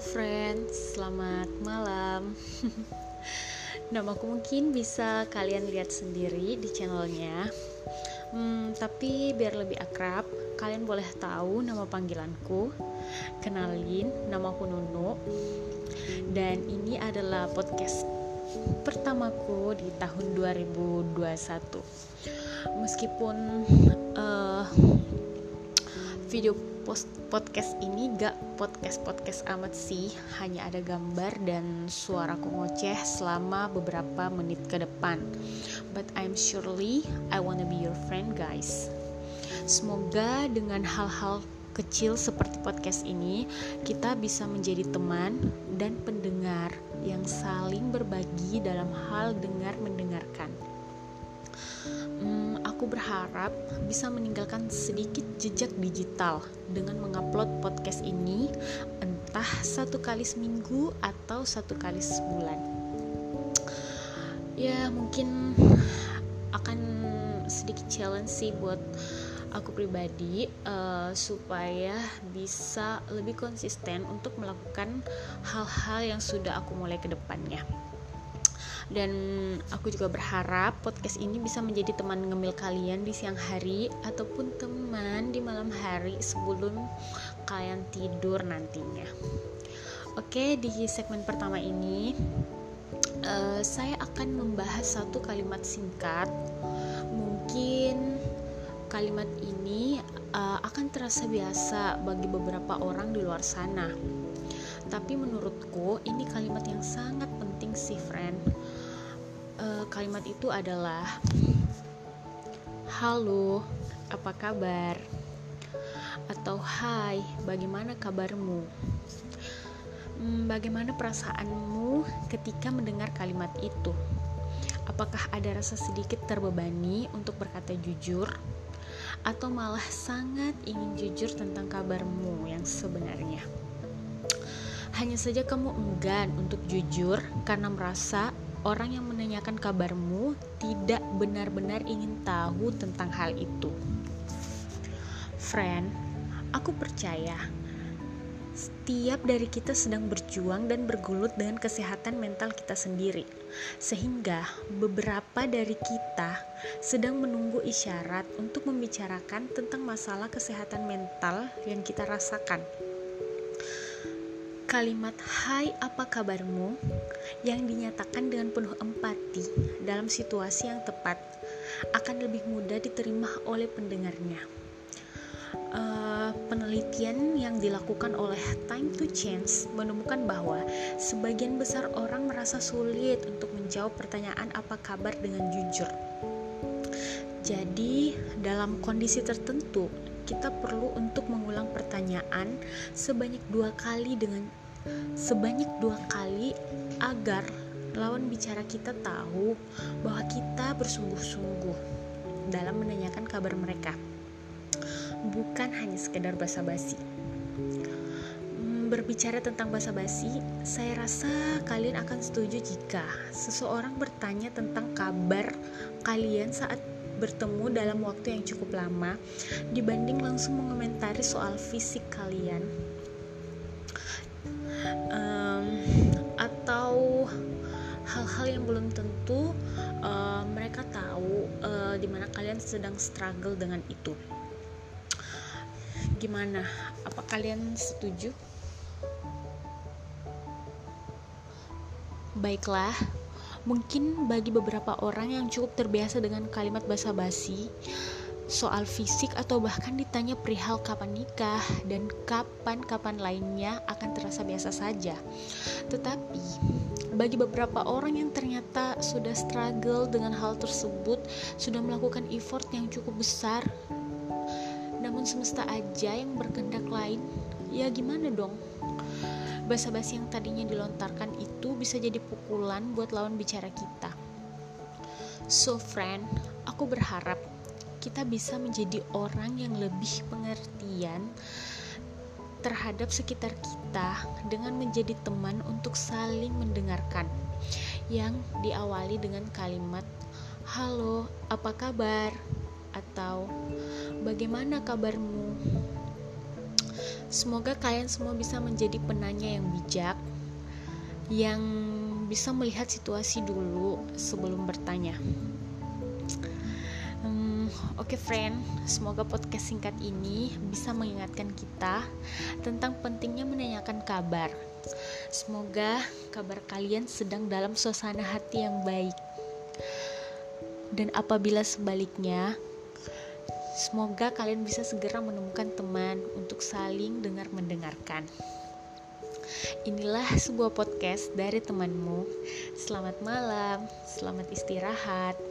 Friends, selamat malam. Namaku mungkin bisa kalian lihat sendiri di channelnya. Hmm, tapi biar lebih akrab, kalian boleh tahu nama panggilanku. Kenalin, namaku Nunu. Dan ini adalah podcast pertamaku di tahun 2021. Meskipun uh, video post podcast ini gak podcast podcast amat sih. Hanya ada gambar dan suaraku ngoceh selama beberapa menit ke depan. But I'm surely I wanna be your friend guys. Semoga dengan hal-hal kecil seperti podcast ini kita bisa menjadi teman dan pendengar yang saling berbagi dalam hal dengar mendengarkan hmm, aku berharap bisa meninggalkan sedikit jejak digital dengan mengupload podcast ini entah satu kali seminggu atau satu kali sebulan. Ya mungkin akan sedikit challenge sih buat aku pribadi uh, supaya bisa lebih konsisten untuk melakukan hal-hal yang sudah aku mulai ke depannya dan aku juga berharap podcast ini bisa menjadi teman ngemil kalian di siang hari ataupun teman di malam hari sebelum kalian tidur nantinya. Oke di segmen pertama ini uh, saya akan membahas satu kalimat singkat. Mungkin kalimat ini uh, akan terasa biasa bagi beberapa orang di luar sana. Tapi menurutku ini kalimat yang sangat penting sih friend uh, kalimat itu adalah halo apa kabar? Atau hai bagaimana kabarmu? Hmm, bagaimana perasaanmu ketika mendengar kalimat itu? Apakah ada rasa sedikit terbebani untuk berkata jujur? Atau malah sangat ingin jujur tentang kabarmu yang sebenarnya? Hanya saja kamu enggan untuk jujur karena merasa orang yang menanyakan kabarmu tidak benar-benar ingin tahu tentang hal itu. Friend, aku percaya setiap dari kita sedang berjuang dan bergulut dengan kesehatan mental kita sendiri, sehingga beberapa dari kita sedang menunggu isyarat untuk membicarakan tentang masalah kesehatan mental yang kita rasakan. Kalimat "Hai, apa kabarmu?" yang dinyatakan dengan penuh empati dalam situasi yang tepat akan lebih mudah diterima oleh pendengarnya. Uh, penelitian yang dilakukan oleh Time to Change menemukan bahwa sebagian besar orang merasa sulit untuk menjawab pertanyaan apa kabar dengan jujur. Jadi, dalam kondisi tertentu, kita perlu untuk mengulang pertanyaan sebanyak dua kali dengan sebanyak dua kali agar lawan bicara kita tahu bahwa kita bersungguh-sungguh dalam menanyakan kabar mereka. Bukan hanya sekedar basa-basi. Hmm, berbicara tentang basa-basi saya rasa kalian akan setuju jika seseorang bertanya tentang kabar kalian saat bertemu dalam waktu yang cukup lama dibanding langsung mengomentari soal fisik kalian hal-hal yang belum tentu uh, mereka tahu uh, di mana kalian sedang struggle dengan itu. Gimana? Apa kalian setuju? Baiklah mungkin bagi beberapa orang yang cukup terbiasa dengan kalimat basa-basi soal fisik atau bahkan ditanya perihal kapan nikah dan kapan-kapan lainnya akan terasa biasa saja. Tetapi bagi beberapa orang yang ternyata sudah struggle dengan hal tersebut, sudah melakukan effort yang cukup besar, namun semesta aja yang berkendak lain, ya gimana dong? Basa-basi yang tadinya dilontarkan itu bisa jadi pukulan buat lawan bicara kita. So friend, aku berharap kita bisa menjadi orang yang lebih pengertian terhadap sekitar kita dengan menjadi teman untuk saling mendengarkan yang diawali dengan kalimat halo apa kabar atau bagaimana kabarmu Semoga kalian semua bisa menjadi penanya yang bijak, yang bisa melihat situasi dulu sebelum bertanya. Oke, okay, friend, semoga podcast singkat ini bisa mengingatkan kita tentang pentingnya menanyakan kabar. Semoga kabar kalian sedang dalam suasana hati yang baik. Dan apabila sebaliknya, Semoga kalian bisa segera menemukan teman untuk saling dengar-mendengarkan. Inilah sebuah podcast dari temanmu. Selamat malam, selamat istirahat.